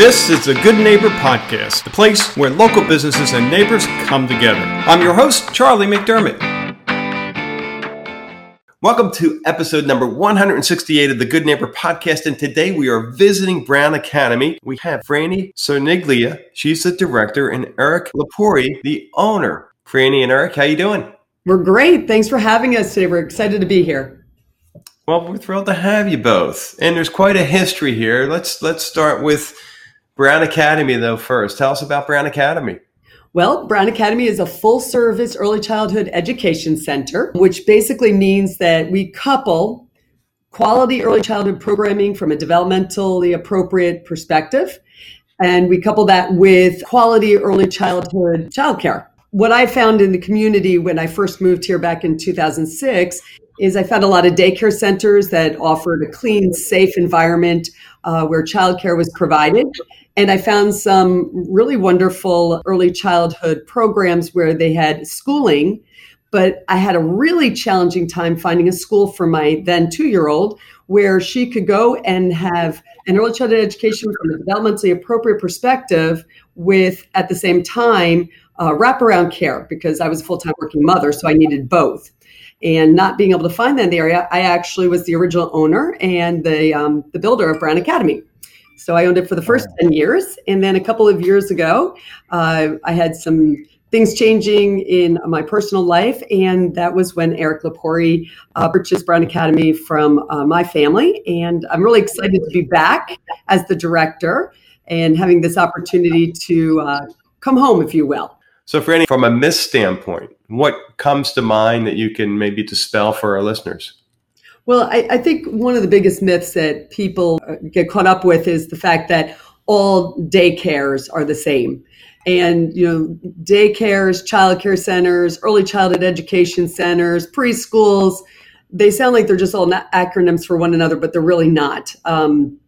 This is the Good Neighbor Podcast, the place where local businesses and neighbors come together. I'm your host, Charlie McDermott. Welcome to episode number 168 of the Good Neighbor Podcast, and today we are visiting Brown Academy. We have Franny Soniglia, she's the director, and Eric Lapori, the owner. Franny and Eric, how you doing? We're great. Thanks for having us today. We're excited to be here. Well, we're thrilled to have you both, and there's quite a history here. Let's let's start with Brown Academy, though, first. Tell us about Brown Academy. Well, Brown Academy is a full service early childhood education center, which basically means that we couple quality early childhood programming from a developmentally appropriate perspective. And we couple that with quality early childhood childcare. What I found in the community when I first moved here back in 2006 is I found a lot of daycare centers that offered a clean, safe environment uh, where childcare was provided. And I found some really wonderful early childhood programs where they had schooling, but I had a really challenging time finding a school for my then two year old where she could go and have an early childhood education from a developmentally appropriate perspective with, at the same time, uh, wraparound care because I was a full time working mother, so I needed both. And not being able to find that in the area, I actually was the original owner and the um, the builder of Brown Academy. So I owned it for the first 10 years. And then a couple of years ago, uh, I had some things changing in my personal life. And that was when Eric Lapori uh, purchased Brown Academy from uh, my family. And I'm really excited to be back as the director and having this opportunity to uh, come home, if you will. So, Franny, from a myth standpoint, what comes to mind that you can maybe dispel for our listeners? Well, I, I, think one of the biggest myths that people uh, get caught up with is the fact that all daycares are the same. And, you know, daycares, childcare centers, early childhood education centers, preschools, they sound like they're just all acronyms for one another, but they're really not. Um,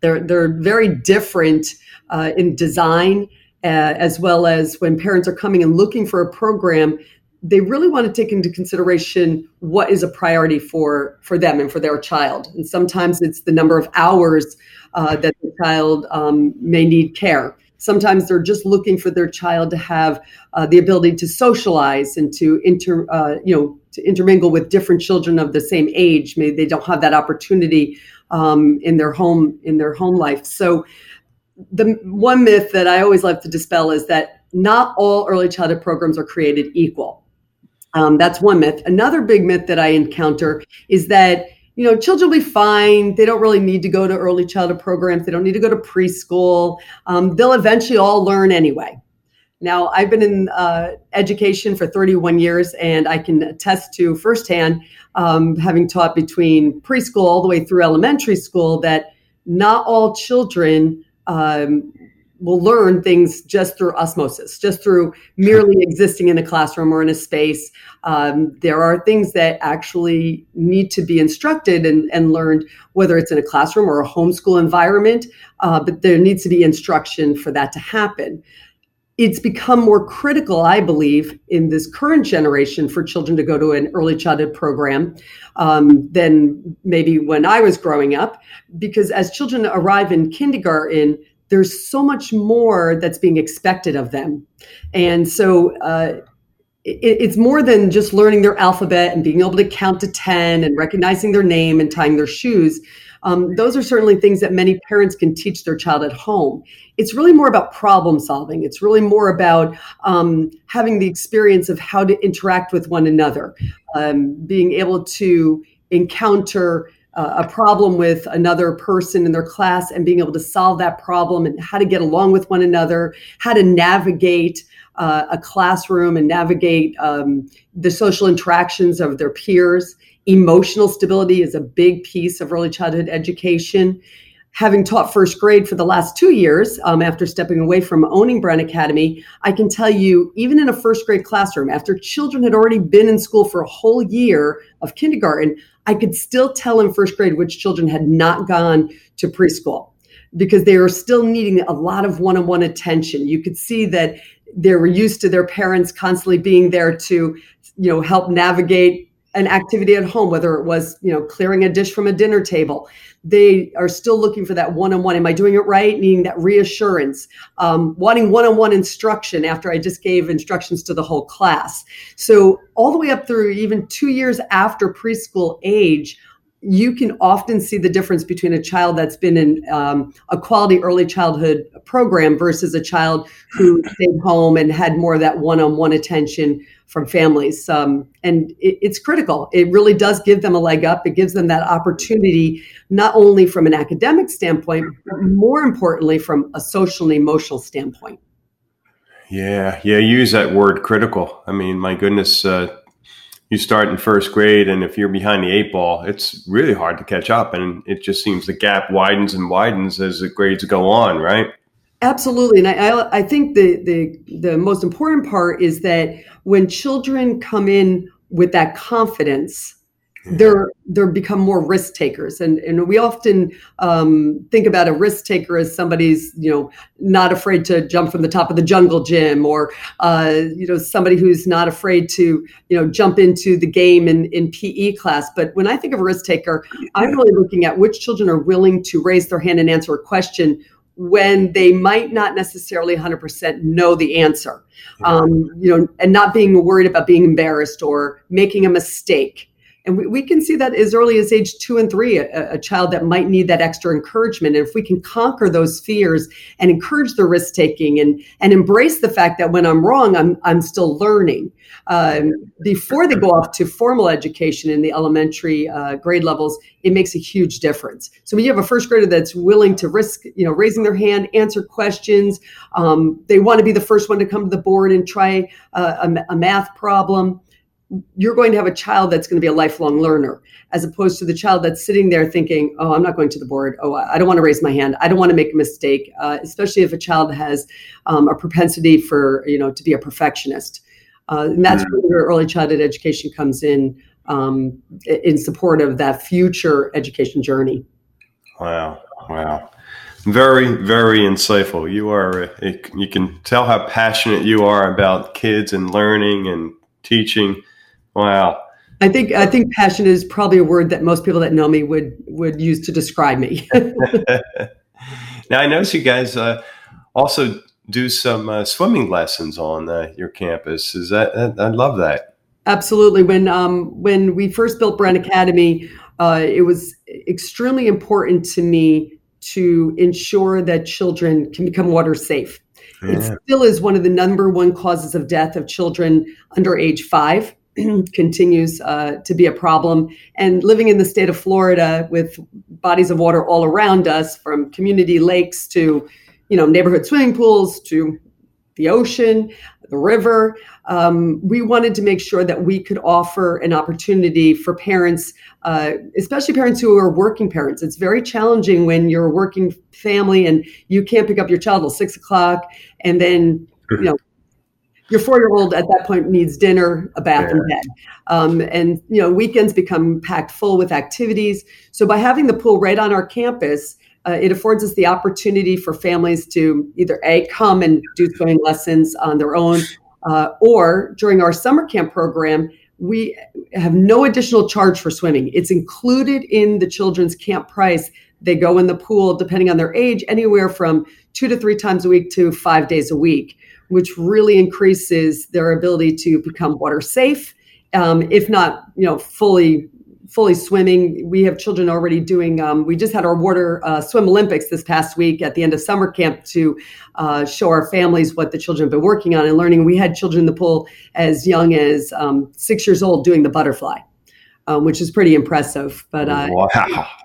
they're, they're very different uh, in design, uh, as well as when parents are coming and looking for a program, they really want to take into consideration what is a priority for for them and for their child. And sometimes it's the number of hours uh, that the child um, may need care. Sometimes they're just looking for their child to have uh, the ability to socialize and to inter uh, you know to intermingle with different children of the same age. Maybe they don't have that opportunity um, in their home in their home life. So the one myth that i always like to dispel is that not all early childhood programs are created equal um, that's one myth. Another big myth that I encounter is that you know children will be fine. They don't really need to go to early childhood programs. They don't need to go to preschool. Um, they'll eventually all learn anyway. Now, I've been in uh, education for 31 years, and I can attest to firsthand, um, having taught between preschool all the way through elementary school, that not all children um, will learn things just through osmosis, just through merely existing in a classroom or in a space. Um, there are things that actually need to be instructed and, and, learned, whether it's in a classroom or a homeschool environment, uh, but there needs to be instruction for that to happen. It's become more critical, I believe, in this current generation for children to go to an early childhood program um, than maybe when I was growing up, because as children arrive in kindergarten, there's so much more that's being expected of them. And so uh, it, it's more than just learning their alphabet and being able to count to 10 and recognizing their name and tying their shoes. Um, those are certainly things that many parents can teach their child at home. It's really more about problem solving. It's really more about um, having the experience of how to interact with one another, um, being able to encounter a problem with another person in their class and being able to solve that problem and how to get along with one another, how to navigate uh, a classroom and navigate um, the social interactions of their peers. Emotional stability is a big piece of early childhood education. Having taught first grade for the last two years, um, after stepping away from owning Brown Academy, I can tell you, even in a first grade classroom, after children had already been in school for a whole year of kindergarten, I could still tell in first grade which children had not gone to preschool because they were still needing a lot of one on one attention. You could see that they were used to their parents constantly being there to, you know, help navigate an activity at home, whether it was, you know, clearing a dish from a dinner table. They are still looking for that one on one. Am I doing it right? Needing that reassurance, um, wanting one on one instruction after I just gave instructions to the whole class. So, all the way up through even two years after preschool age, you can often see the difference between a child that's been in um, a quality early childhood program versus a child who stayed home and had more of that one-on-one attention from families. Um, and it, it's critical. It really does give them a leg up. It gives them that opportunity not only from an academic standpoint but more importantly from a social and emotional standpoint. Yeah yeah use that word critical. I mean my goodness uh, you start in first grade and if you're behind the eight ball it's really hard to catch up and it just seems the gap widens and widens as the grades go on right? Absolutely and i i think the the the most important part is that when children come in with that confidence they're they're become more risk takers. And and we often um, think about a risk taker as somebody's you know not afraid to jump from the top of the jungle gym or uh, you know somebody who's not afraid to you know jump into the game in in PE class. But when I think of a risk taker I'm really looking at which children are willing to raise their hand and answer a question when they might not necessarily 100% know the answer. Um, you know and not being worried about being embarrassed or making a mistake and we, we can see that as early as age two and three, a, a, child that might need that extra encouragement. And if we can conquer those fears and encourage the risk taking and, and embrace the fact that when I'm wrong, I'm, I'm still learning. Um, before they go off to formal education in the elementary uh, grade levels, it makes a huge difference. So when you have a first grader that's willing to risk, you know, raising their hand, answer questions, um, they want to be the first one to come to the board and try uh, a, a math problem you're going to have a child that's going to be a lifelong learner as opposed to the child that's sitting there thinking oh i'm not going to the board. Oh i don't want to raise my hand. I don't want to make a mistake uh, especially if a child has um, a propensity for you know to be a perfectionist. Uh, and that's mm-hmm. where early childhood education comes in um, in support of that future education journey. Wow wow. Very very insightful. You are you can tell how passionate you are about kids and learning and teaching Wow. I think I think passion is probably a word that most people that know me would would use to describe me. now I notice you guys uh, also do some uh, swimming lessons on uh, your campus. Is that I love that. Absolutely. When um, when we first built Brown Academy, uh, it was extremely important to me to ensure that children can become water safe. Yeah. It still is one of the number one causes of death of children under age five. continues uh, to be a problem. And living in the state of Florida with bodies of water all around us, from community lakes to, you know, neighborhood swimming pools to the ocean, the river, um, we wanted to make sure that we could offer an opportunity for parents, uh, especially parents who are working parents. It's very challenging when you're a working family and you can't pick up your child till six o'clock, and then you know your four year old at that point needs dinner, a bath, yeah. and bed. Um, and you know, weekends become packed full with activities. So by having the pool right on our campus, uh, it affords us the opportunity for families to either a come and do swimming lessons on their own, uh, or during our summer camp program, we have no additional charge for swimming. It's included in the children's camp price. They go in the pool, depending on their age, anywhere from two to three times a week to five days a week which really increases their ability to become water safe, um, if not, you know, fully fully swimming. We have children already doing. Um, we just had our water uh, swim Olympics this past week at the end of summer camp to uh, show our families what the children have been working on and learning. We had children in the pool as young as um, six years old doing the butterfly. Um, which is pretty impressive, but uh, wow,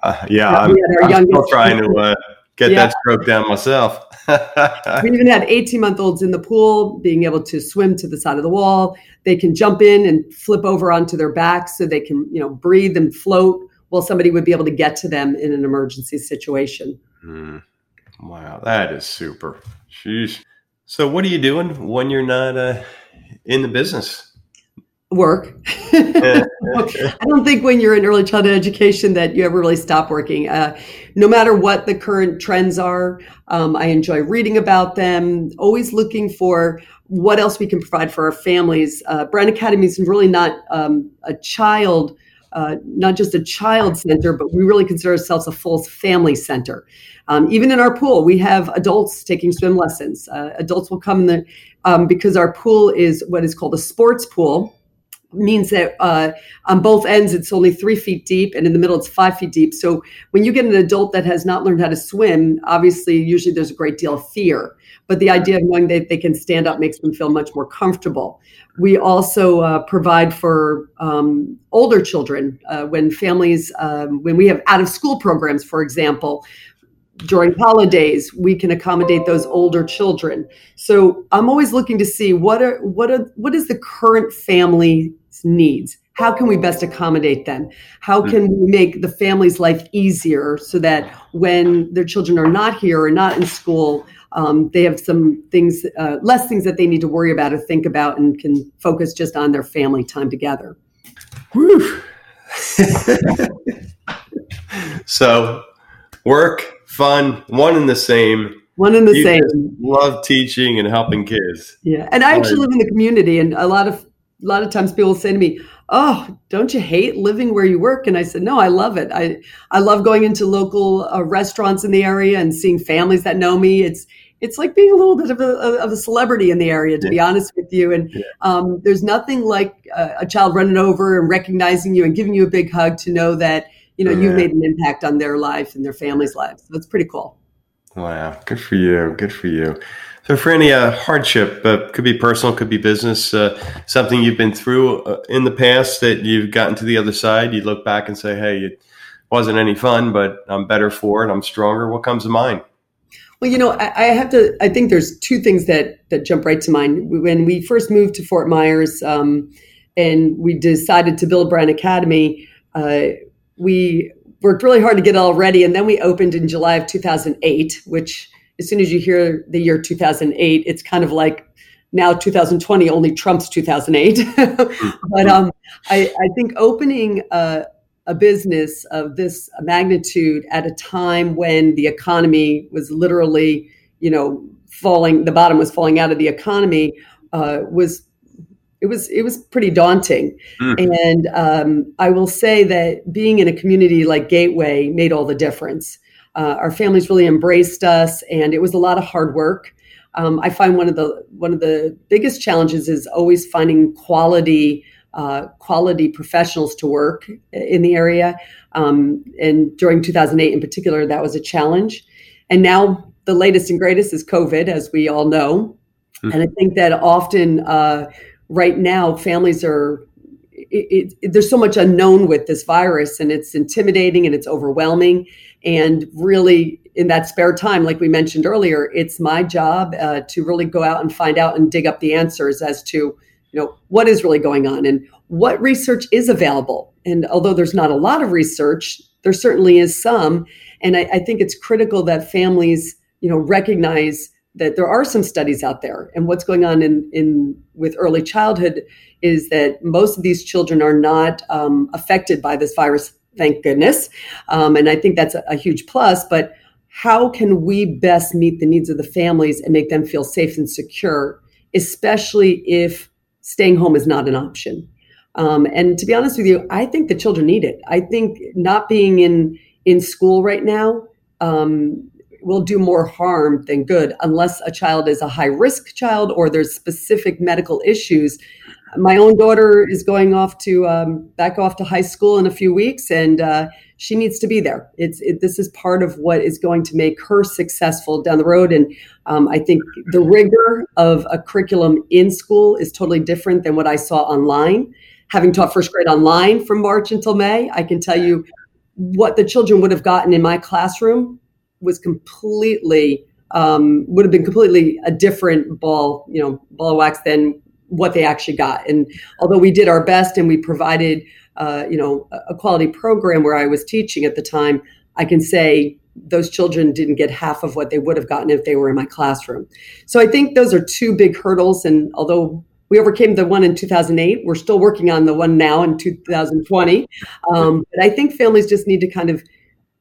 uh, yeah, I'm, I'm still trying to uh, get yeah. that stroke down myself. we even had 18 month olds in the pool being able to swim to the side of the wall. They can jump in and flip over onto their backs so they can, you know, breathe and float while somebody would be able to get to them in an emergency situation. Mm. Wow, that is super. Sheesh. So, what are you doing when you're not uh, in the business? Work. I don't think when you're in early childhood education that you ever really stop working. Uh, no matter what the current trends are, um, I enjoy reading about them, always looking for what else we can provide for our families. Uh, Brown Academy is really not um, a child. Uh, not just a child center, but we really consider ourselves a full family center. Um, even in our pool, we have adults taking swim lessons. Uh, adults will come in the um, because our pool is what is called a sports pool means that uh, on both ends it's only three feet deep and in the middle it's five feet deep. So when you get an adult that has not learned how to swim obviously usually there's a great deal of fear. But the idea of knowing that they can stand up makes them feel much more comfortable. We also uh, provide for um, older children uh, when families um, when we have out of school programs for example during holidays we can accommodate those older children. So i'm always looking to see what are what are what is the current family needs how can we best accommodate them how hmm. can we make the family's life easier so that when their children are not here or not in school um, they have some things uh, less things that they need to worry about or think about and can focus just on their family time together so work fun, one and the same. One and the you same. Love teaching and helping kids. Yeah, and I actually live in the community, and a lot of a lot of times people say to me, "Oh, don't you hate living where you work?" And I said, "No, I love it. I I love going into local uh, restaurants in the area and seeing families that know me. It's it's like being a little bit of a, of a celebrity in the area, to yeah. be honest with you. And yeah. um, there's nothing like a, a, child running over and recognizing you and giving you a big hug to know that you know, yeah. you've made an impact on their life and their family's lives. So it's pretty cool. Wow, good for you. Good for you. So, for any uh, hardship, uh, could be personal, could be business, uh, something you've been through uh, in the past that you've gotten to the other side, you look back and say, "Hey, it wasn't any fun, but I'm better for it. I'm stronger." What comes to mind? Well, you know, I, I have to. I think there's two things that that jump right to mind. When we first moved to Fort Myers, um, and we decided to build Brown Academy, uh, we worked really hard to get it all ready. And then we opened in July of 2008, which as soon as you hear the year 2008, it's kind of like now 2020 only trumps 2008. but um, I, I, think opening a, a, business of this magnitude at a time when the economy was literally, you know, falling, the bottom was falling out of the economy uh, was it was it was pretty daunting. Mm. And um, I will say that being in a community like Gateway made all the difference. Uh, our families really embraced us, and it was a lot of hard work. Um, I find one of the one of the biggest challenges is always finding quality uh, quality professionals to work in the area. Um, and during 2008, in particular, that was a challenge. And now the latest and greatest is COVID, as we all know. Mm. And I think that often uh, right now families are it, it, there's so much unknown with this virus and it's intimidating and it's overwhelming. And really in that spare time like we mentioned earlier it's my job uh, to really go out and find out and dig up the answers as to you know what is really going on and what research is available. And although there's not a lot of research there certainly is some. And I, I think it's critical that families you know recognize that there are some studies out there. And what's going on in, in with early childhood is that most of these children are not um, affected by this virus thank goodness. Um, and i think that's a, a, huge plus but how can we best meet the needs of the families and make them feel safe and secure especially if staying home is not an option? Um, and to be honest with you i think the children need it. I think not being in in school right now um, will do more harm than good unless a child is a high risk child or there's specific medical issues. My own daughter is going off to um, back off to high school in a few weeks, and uh, she needs to be there. It's it, this is part of what is going to make her successful down the road. And um, I think the rigor of a curriculum in school is totally different than what I saw online. Having taught first grade online from March until May, I can tell you what the children would have gotten in my classroom was completely um, would have been completely a different ball, you know, ball of wax than what they actually got. And although we did our best and we provided, uh, you know, a quality program where I was teaching at the time, I can say those children didn't get half of what they would have gotten if they were in my classroom. So I think those are two big hurdles. And although we overcame the one in 2008. We're still working on the one now in 2020. Um, but I think families just need to kind of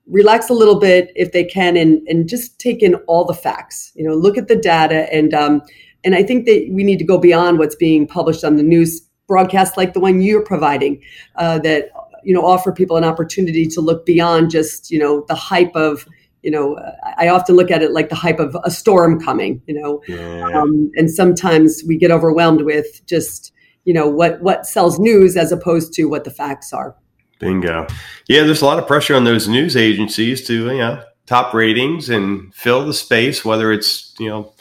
relax a little bit if they can and, and just take in all the facts, you know, look at the data. And, um, and I think that we need to go beyond what's being published on the news broadcast like the one you're providing uh, that, you know, offer people an opportunity to look beyond just, you know, the hype of, you know, I often look at it like the hype of a storm coming, you know, yeah. um, and sometimes we get overwhelmed with just, you know, what what sells news as opposed to what the facts are. Bingo. Yeah, there's a lot of pressure on those news agencies to, you know, top ratings and fill the space, whether it's, you know,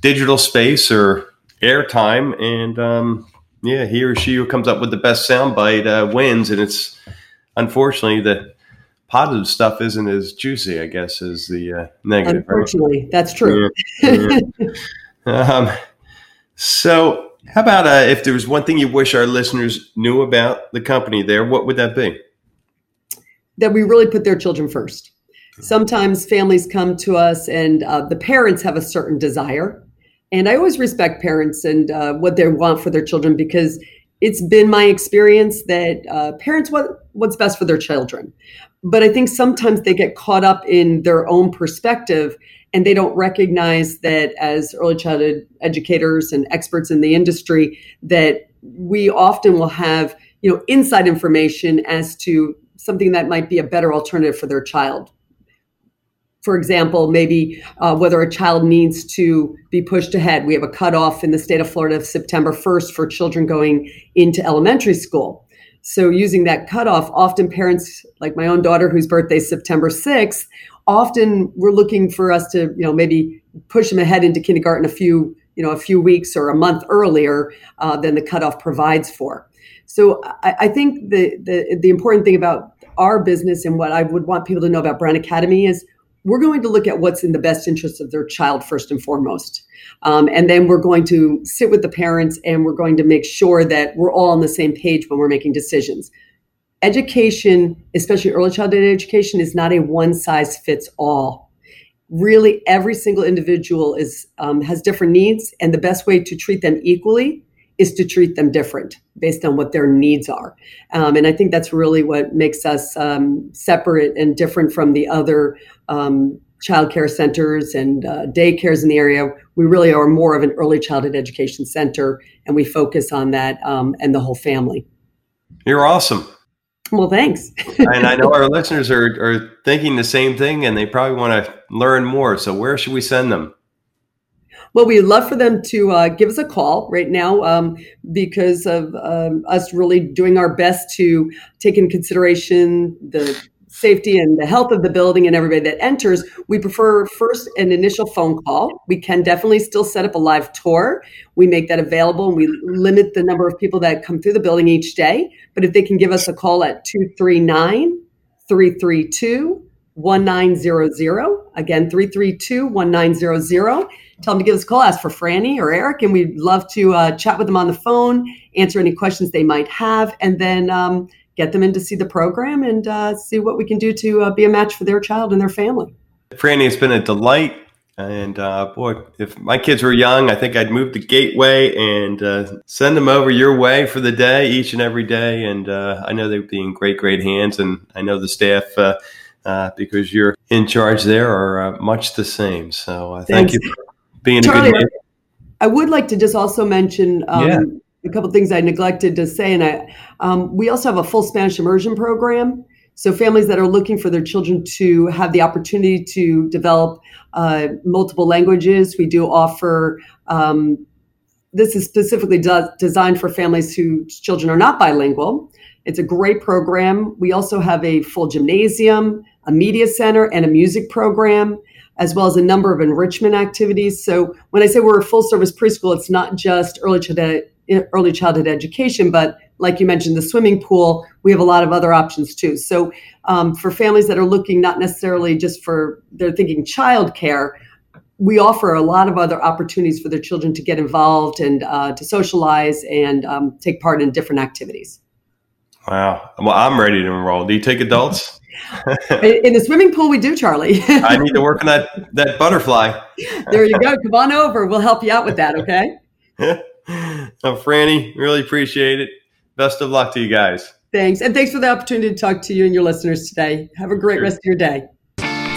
digital space or airtime. And um, yeah, he or she who comes up with the best soundbite uh, wins. And it's unfortunately the positive stuff isn't as juicy, I guess, as the uh, negative. Unfortunately, right? that's true. Yeah, yeah. um, so, how about uh, if there was one thing you wish our listeners knew about the company there, what would that be? That we really put their children first. Sometimes families come to us and uh, the parents have a certain desire. And I always respect parents and uh, what they want for their children because it's been my experience that uh, parents want what's best for their children. But I think sometimes they get caught up in their own perspective and they don't recognize that as early childhood educators and experts in the industry that we often will have you know inside information as to something that might be a better alternative for their child for example, maybe uh, whether a child needs to be pushed ahead. We have a cutoff in the state of Florida of September 1st for children going into elementary school. So, using that cutoff, often parents, like my own daughter, whose birthday is September 6th, often we're looking for us to, you know, maybe push them ahead into kindergarten a few, you know, a few weeks or a month earlier uh, than the cutoff provides for. So, I, I think the, the the important thing about our business and what I would want people to know about Brown Academy is we're going to look at what's in the best interest of their child first and foremost. Um, and then we're going to sit with the parents and we're going to make sure that we're all on the same page when we're making decisions. Education, especially early childhood education, is not a one size fits all. Really, every single individual is um, has different needs, and the best way to treat them equally is to treat them different based on what their needs are. Um, and I think that's really what makes us um, separate and different from the other um, child care centers and uh, daycares in the area. We really are more of an early childhood education center, and we focus on that um, and the whole family. You're awesome. Well, thanks. and I know our listeners are, are thinking the same thing, and they probably want to learn more. So, where should we send them? Well, we'd love for them to uh, give us a call right now um, because of um, us really doing our best to take in consideration the safety and the health of the building and everybody that enters, we prefer first an initial phone call. We can definitely still set up a live tour. We make that available and we limit the number of people that come through the building each day. But if they can give us a call at 239 332 1900, again, 332 1900 tell them to give us a call, ask for Franny or Eric, and we'd love to uh, chat with them on the phone, answer any questions they might have, and then um, get them in to see the program and uh, see what we can do to uh, be a match for their child and their family. Franny, it's been a delight. And uh, boy, if my kids were young, I think I'd move the Gateway and uh, send them over your way for the day, each and every day. And uh, I know they'd be in great, great hands. And I know the staff, because you're in charge there, are much the same. So thank you for being Charlie, a good I would like to just also mention um, yeah. a couple things I neglected to say, and I um, we also have a full Spanish immersion program. So families that are looking for their children to have the opportunity to develop uh, multiple languages, we do offer. Um, this is specifically de- designed for families whose children are not bilingual. It's a great program. We also have a full gymnasium, a media center, and a music program as well as a number of enrichment activities. So when I say we're a full service preschool, it's not just early childhood, early childhood education, but like you mentioned, the swimming pool, we have a lot of other options too. So um, for families that are looking not necessarily just for, they're thinking childcare, we offer a lot of other opportunities for their children to get involved and uh, to socialize and um, take part in different activities. Wow. Well, I'm ready to enroll. Do you take adults? in the swimming pool, we do, Charlie. I need to work on that that butterfly. there you go. Come on over. We'll help you out with that. Okay. Oh, Franny, really appreciate it. Best of luck to you guys. Thanks. And thanks for the opportunity to talk to you and your listeners today. Have a great sure. rest of your day.